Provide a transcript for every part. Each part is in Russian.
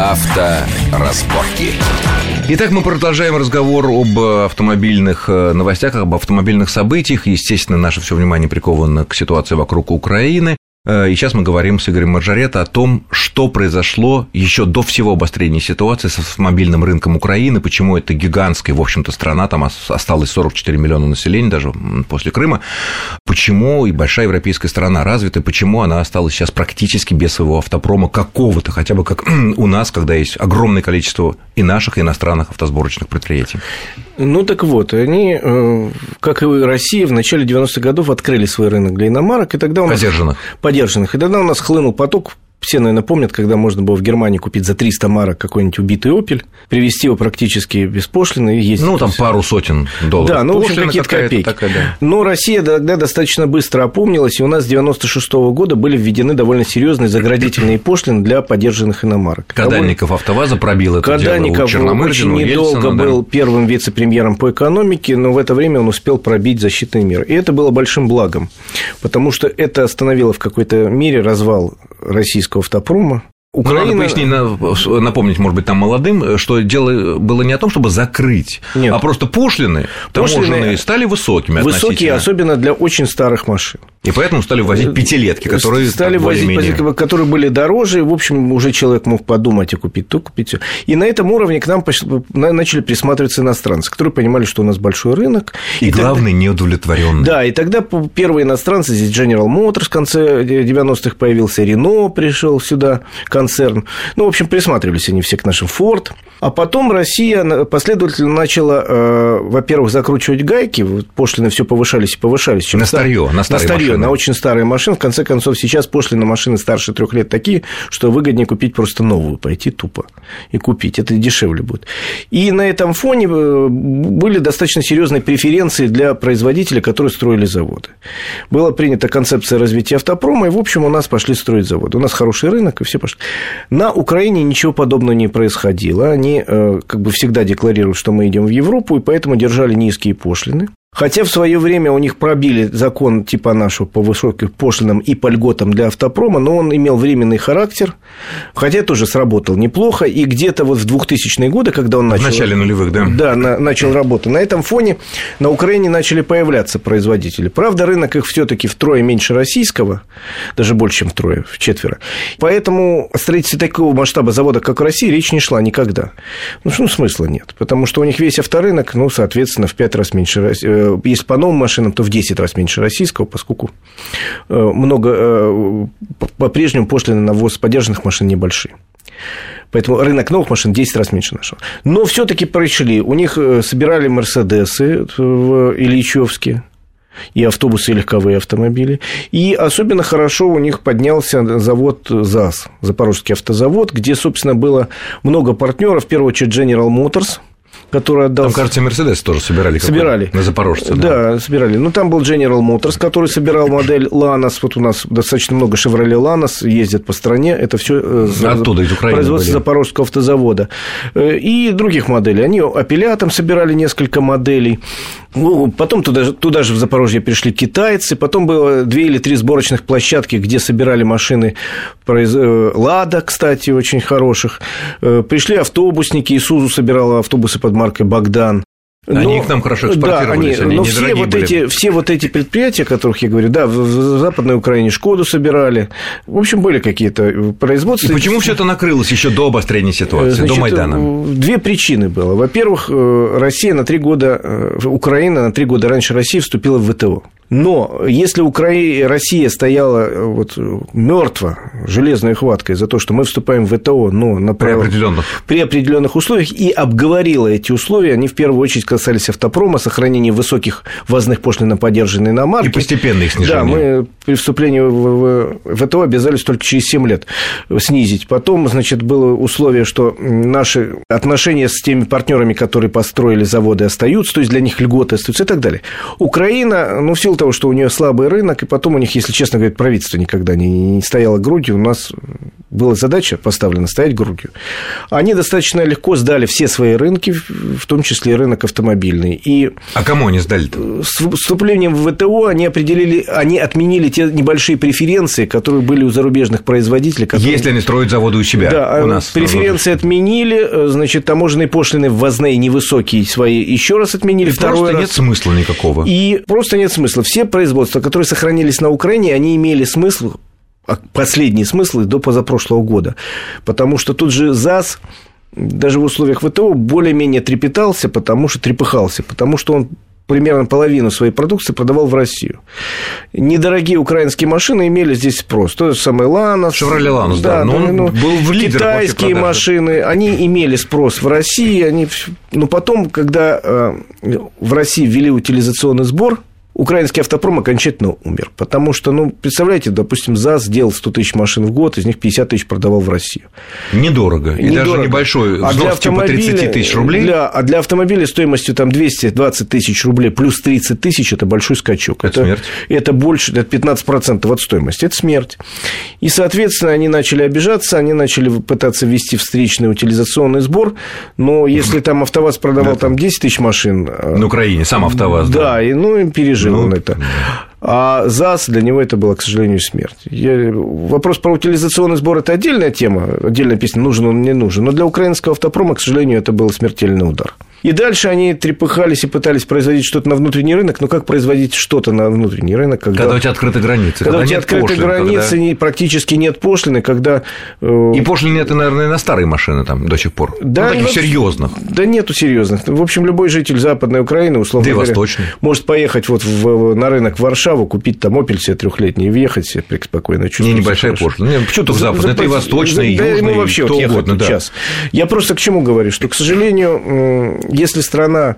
Авторазборки. Итак, мы продолжаем разговор об автомобильных э, новостях, об автомобильных событиях. Естественно, наше все внимание приковано к ситуации вокруг Украины. Э, и сейчас мы говорим с Игорем Маржарета о том, что произошло еще до всего обострения ситуации с автомобильным рынком Украины, почему это гигантская, в общем-то, страна, там осталось 44 миллиона населения даже после Крыма, почему и большая европейская страна развита, почему она осталась сейчас практически без своего автопрома какого-то, хотя бы как у нас, когда есть огромное количество и наших, и иностранных автосборочных предприятий. Ну так вот, они, э, как и Россия, в начале 90-х годов открыли свой рынок для иномарок, и тогда у нас... Подержанных. Подержанных. И тогда у нас хлынул поток все, наверное, помнят, когда можно было в Германии купить за 300 марок какой-нибудь убитый «Опель», привезти его практически беспошлино и ездить. Ну, там пару сотен долларов. Да, ну, в общем, какие-то копейки. Такая, да. Но Россия тогда достаточно быстро опомнилась, и у нас с 96 -го года были введены довольно серьезные заградительные пошлины для поддержанных иномарок. Кадальников АвтоВАЗа пробил это Кадальников дело у очень недолго Ельцина, был первым вице-премьером по экономике, но в это время он успел пробить защитный мир. И это было большим благом, потому что это остановило в какой-то мере развал российского автопрома, Украина... Ну, надо пояснить, напомнить, может быть, там молодым, что дело было не о том, чтобы закрыть, Нет. а просто пошлины, пошлины таможенные стали высокими Высокие, особенно для очень старых машин. И поэтому стали возить пятилетки, которые стали возить, менее... которые были дороже, и, в общем, уже человек мог подумать и купить то, купить. И на этом уровне к нам начали присматриваться иностранцы, которые понимали, что у нас большой рынок. И, и главное, тогда... неудовлетворенный. Да, и тогда первые иностранцы, здесь General Motors в конце 90-х появился, Renault пришел сюда, концерн. Ну, в общем, присматривались они все к нашим Ford. А потом Россия последовательно начала, э, во-первых, закручивать гайки, пошлины все повышались и повышались. На старье, на старье старье, на очень старые машины. В конце концов, сейчас пошлины на машины старше трех лет такие, что выгоднее купить просто новую, пойти тупо и купить. Это дешевле будет. И на этом фоне э, были достаточно серьезные преференции для производителей, которые строили заводы. Была принята концепция развития автопрома, и, в общем, у нас пошли строить заводы. У нас хороший рынок, и все пошли. На Украине ничего подобного не происходило. Они э, как бы всегда декларируют, что мы идем в Европу, и поэтому держали низкие пошлины. Хотя в свое время у них пробили закон типа нашего по высоким пошлинам и по льготам для автопрома, но он имел временный характер, хотя тоже сработал неплохо. И где-то вот в 2000-е годы, когда он начал... В начале нулевых, да? Да, на, начал работать. На этом фоне на Украине начали появляться производители. Правда, рынок их все таки втрое меньше российского, даже больше, чем втрое, в четверо. Поэтому о строительстве такого масштаба завода, как в России, речь не шла никогда. Ну, ну смысла нет, потому что у них весь авторынок, ну, соответственно, в пять раз меньше России Э, если по новым машинам, то в 10 раз меньше российского, поскольку э, много э, по-прежнему пошлины на ввоз поддержанных машин небольшие. Поэтому рынок новых машин 10 раз меньше нашего. Но все-таки пришли. У них собирали Мерседесы в Ильичевске, и автобусы, и легковые автомобили. И особенно хорошо у них поднялся завод ЗАЗ, Запорожский автозавод, где, собственно, было много партнеров, в первую очередь General Motors – который отдал... Там, кажется, Мерседес тоже собирали. Собирали. На Запорожце. Да. да, собирали. Ну, там был General Motors, который собирал модель Lanos. Вот у нас достаточно много Chevrolet Lanos ездят по стране. Это все э, Оттуда, из Украины производство были. Запорожского автозавода. Э, и других моделей. Они апеллятом собирали несколько моделей. Ну, потом туда, туда же в Запорожье пришли китайцы. Потом было две или три сборочных площадки, где собирали машины э, Лада, кстати, очень хороших. Пришли автобусники. Исузу собирала автобусы под маркой Богдан. Но, они к нам хорошо экспортировались, да, они, они но все вот, были. эти, все вот эти предприятия, о которых я говорю, да, в, в Западной Украине Шкоду собирали, в общем, были какие-то производства. И почему все это накрылось еще до обострения ситуации, Значит, до Майдана? Две причины было. Во-первых, э, Россия на три года, э, Украина на три года раньше России вступила в ВТО. Но если Украина, Россия стояла э, вот мертво, железной хваткой за то, что мы вступаем в ВТО, но на при, определенных. при определенных условиях, и обговорила эти условия, они в первую очередь касались автопрома, сохранения высоких ввозных пошлин на поддержанные иномарки. И постепенно их снижение. Да, мы при вступлении в ВТО обязались только через 7 лет снизить. Потом, значит, было условие, что наши отношения с теми партнерами, которые построили заводы, остаются, то есть для них льготы остаются и так далее. Украина, ну, в силу того, что у нее слабый рынок, и потом у них, если честно говоря, правительство никогда не, не стояло грудью, у нас была задача поставлена стоять грудью, они достаточно легко сдали все свои рынки, в том числе рынок автомобильный. И а кому они сдали-то? С вступлением в ВТО они определили, они отменили те небольшие преференции, которые были у зарубежных производителей. Которые... Если они строят заводы у себя. Да, у нас. Преференции отменили, значит, таможенные пошлины ввозные невысокие свои еще раз отменили. И второй просто раз. нет смысла никакого. И просто нет смысла. Все производства, которые сохранились на Украине, они имели смысл а последний смысл до позапрошлого года. Потому что тут же ЗАЗ даже в условиях ВТО более-менее трепетался, потому что трепыхался, потому что он примерно половину своей продукции продавал в Россию. Недорогие украинские машины имели здесь спрос. То же самое Ланос. Шевроле Ланос, да. да но он ну, был в Китайские машины, они имели спрос в России. Они... Но потом, когда э, в России ввели утилизационный сбор, украинский автопром окончательно умер. Потому что, ну, представляете, допустим, ЗАЗ сделал 100 тысяч машин в год, из них 50 тысяч продавал в Россию. Недорого. И Недорого. даже небольшой взнос а для типа 30 тысяч рублей. Для, а для автомобиля стоимостью там 220 тысяч рублей плюс 30 тысяч – это большой скачок. Это, это смерть. Это больше, это 15% от стоимости. Это смерть. И, соответственно, они начали обижаться, они начали пытаться ввести встречный утилизационный сбор, но если там АвтоВАЗ продавал там 10 тысяч машин… На Украине, сам АвтоВАЗ, да. Да, и, ну, пережил пережил ну, он это. А ЗАЗ для него это была, к сожалению, смерть. Я... Вопрос про утилизационный сбор – это отдельная тема, отдельная песня, нужен он, не нужен. Но для украинского автопрома, к сожалению, это был смертельный удар. И дальше они трепыхались и пытались производить что-то на внутренний рынок. Но как производить что-то на внутренний рынок? Когда, когда у тебя открыты границы. Когда, когда у тебя открыты пошлин, границы, когда... практически нет пошлины, когда... Э, и пошлин нет, наверное, на старые машины там до сих пор. Да, ну, таких ну, серьезных. Да нету серьезных. В общем, любой житель Западной Украины, условно да говоря, восточный. может поехать вот в, на рынок в Варшаву, купить там Opel себе трехлетний и въехать себе спокойно. Не небольшая пошлина. Не, почему только западная? Это и восточная, и южная, да, ему вообще вот угодно, да. час. Я просто к чему говорю, что, к сожалению, если страна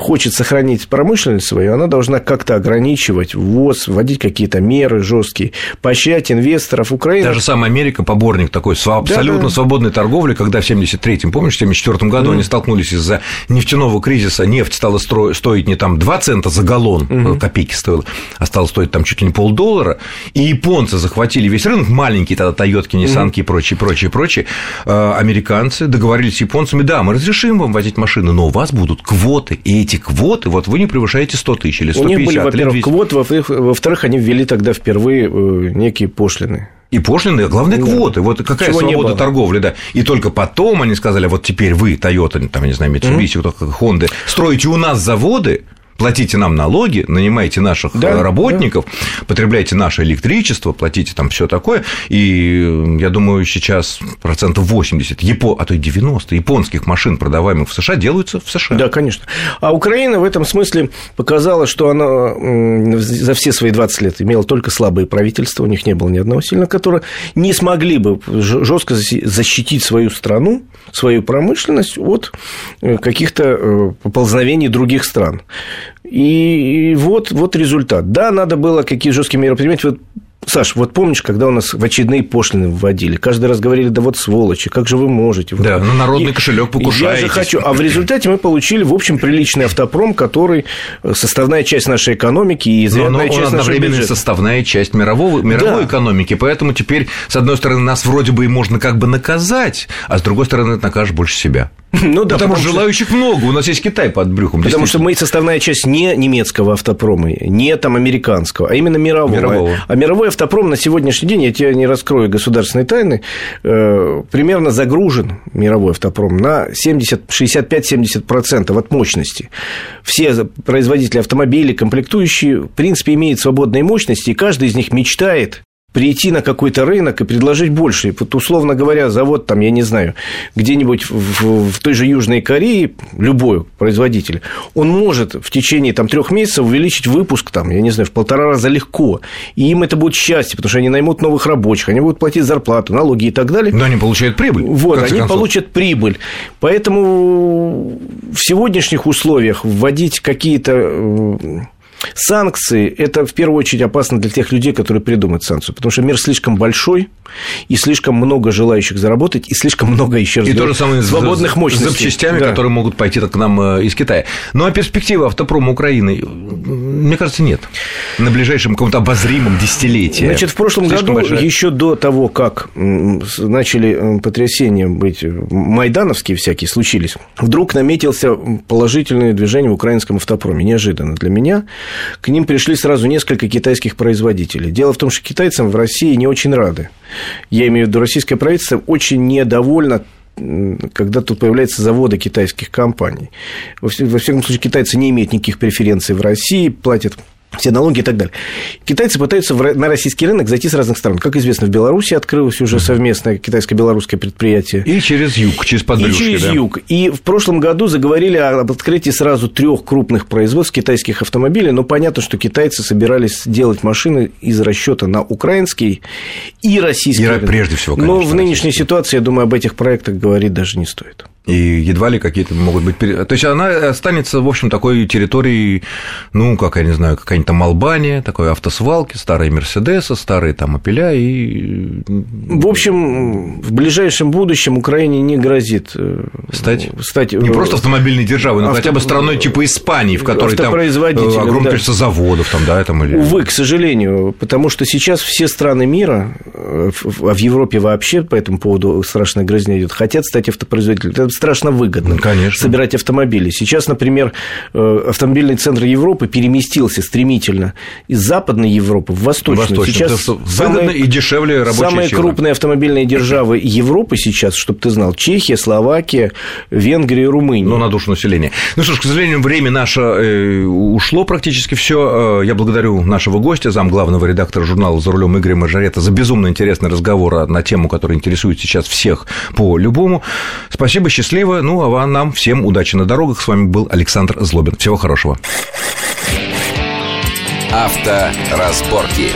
хочет сохранить промышленность свою, она должна как-то ограничивать ввоз, вводить какие-то меры жесткие, поощрять инвесторов Украины. Даже сама Америка поборник такой абсолютно да, да. свободной торговли, когда в 73-м, помнишь, в 74 году mm. они столкнулись из-за нефтяного кризиса, нефть стала стоить не там 2 цента за галлон, mm-hmm. копейки стоила, а стала стоить там чуть ли не полдоллара, и японцы захватили весь рынок, маленькие тогда Тойотки, Ниссанки mm-hmm. и прочее, прочее, прочее, а, американцы договорились с японцами, да, мы разрешим вам возить машины, но у вас будут квоты, и эти квоты, вот вы не превышаете 100 тысяч или 150 У них были, во-первых, квоты, во-вторых, они ввели тогда впервые э, некие пошлины. И пошлины, главное, да. квоты. Вот какая Чего свобода торговли, да. И только потом они сказали, вот теперь вы, Toyota, там, я не знаю, Mitsubishi, mm-hmm. Honda, строите у нас заводы, платите нам налоги, нанимайте наших да, э, работников, да. потребляйте наше электричество, платите там все такое. И я думаю, сейчас процентов 80, япо, а то и 90 японских машин, продаваемых в США, делаются в США. Да, конечно. А Украина в этом смысле показала, что она за все свои 20 лет имела только слабые правительства, у них не было ни одного сильного, которые не смогли бы жестко защитить свою страну, свою промышленность от э, каких-то э, поползновений других стран. И вот, вот результат. Да, надо было какие жесткие меры принимать. Вот Саш, вот помнишь, когда у нас в очередные пошлины вводили, каждый раз говорили, да вот сволочи, как же вы можете? Да, на народный и, кошелек покушаетесь. Я же хочу, а в результате мы получили, в общем, приличный автопром, который э, составная часть нашей экономики и изрядная но, но часть нашего бюджета. составная часть мирового, мировой да. экономики, поэтому теперь, с одной стороны, нас вроде бы и можно как бы наказать, а с другой стороны, ты накажешь больше себя. Ну да, потому, потому что желающих много, у нас есть Китай под брюхом. Потому что мы составная часть не немецкого автопрома, не там американского, а именно мирового. мирового. А мировой автопром на сегодняшний день, я тебе не раскрою государственные тайны, э, примерно загружен мировой автопром на 65-70% от мощности. Все производители автомобилей, комплектующие, в принципе, имеют свободные мощности, и каждый из них мечтает прийти на какой-то рынок и предложить больше. Вот, условно говоря, завод, там, я не знаю, где-нибудь в, в той же Южной Корее, любой производитель, он может в течение там, трех месяцев увеличить выпуск, там, я не знаю, в полтора раза легко. И им это будет счастье, потому что они наймут новых рабочих, они будут платить зарплату, налоги и так далее. Но они получают прибыль. Вот, они концов. получат прибыль. Поэтому в сегодняшних условиях вводить какие-то Санкции – это в первую очередь опасно для тех людей, которые придумают санкцию, потому что мир слишком большой, и слишком много желающих заработать, и слишком много еще и то же самое свободных мощностей. С запчастями, да. которые могут пойти к нам э, из Китая. Ну, а перспективы автопрома Украины, мне кажется, нет. На ближайшем каком-то обозримом десятилетии. Значит, в прошлом слишком году, большая... еще до того, как начали э, потрясения быть майдановские всякие случились, вдруг наметился положительное движение в украинском автопроме. Неожиданно для меня к ним пришли сразу несколько китайских производителей. Дело в том, что китайцам в России не очень рады. Я имею в виду, российское правительство очень недовольно когда тут появляются заводы китайских компаний. Во всяком случае, китайцы не имеют никаких преференций в России, платят все налоги и так далее. Китайцы пытаются на российский рынок зайти с разных сторон. Как известно, в Беларуси открылось уже совместное китайско-белорусское предприятие. И через юг, через подбрюшье. И через да. юг. И в прошлом году заговорили об открытии сразу трех крупных производств китайских автомобилей, но понятно, что китайцы собирались делать машины из расчета на украинский и российский и рынок. прежде всего, конечно, Но в нынешней ситуации, я думаю, об этих проектах говорить даже не стоит и едва ли какие-то могут быть... То есть она останется, в общем, такой территорией, ну, как я не знаю, какая-нибудь там Албания, такой автосвалки, старые Мерседесы, старые там Апеля и... В общем, в ближайшем будущем Украине не грозит э, стать, стать не просто автомобильной державой, но авто... хотя бы страной типа Испании, в которой там э, огромное да. количество заводов, там, да, там или... Увы, к сожалению, потому что сейчас все страны мира, а в Европе вообще по этому поводу страшная грызня идет, хотят стать автопроизводителями страшно выгодно Конечно. собирать автомобили. Сейчас, например, э, автомобильный центр Европы переместился стремительно из Западной Европы в Восточную. Восточную. Сейчас выгодно самые, и дешевле рабочая Самые сила. крупные автомобильные державы Европы сейчас, чтобы ты знал, Чехия, Словакия, Венгрия, Румыния. Ну, на душу населения. Ну что ж, к сожалению, время наше э, ушло практически все. Э, я благодарю нашего гостя, зам главного редактора журнала «За рулем» Игоря Мажарета за безумно интересный разговор на тему, которая интересует сейчас всех по-любому. Спасибо, счастливо. Ну, а нам всем удачи на дорогах. С вами был Александр Злобин. Всего хорошего. Авторазборки.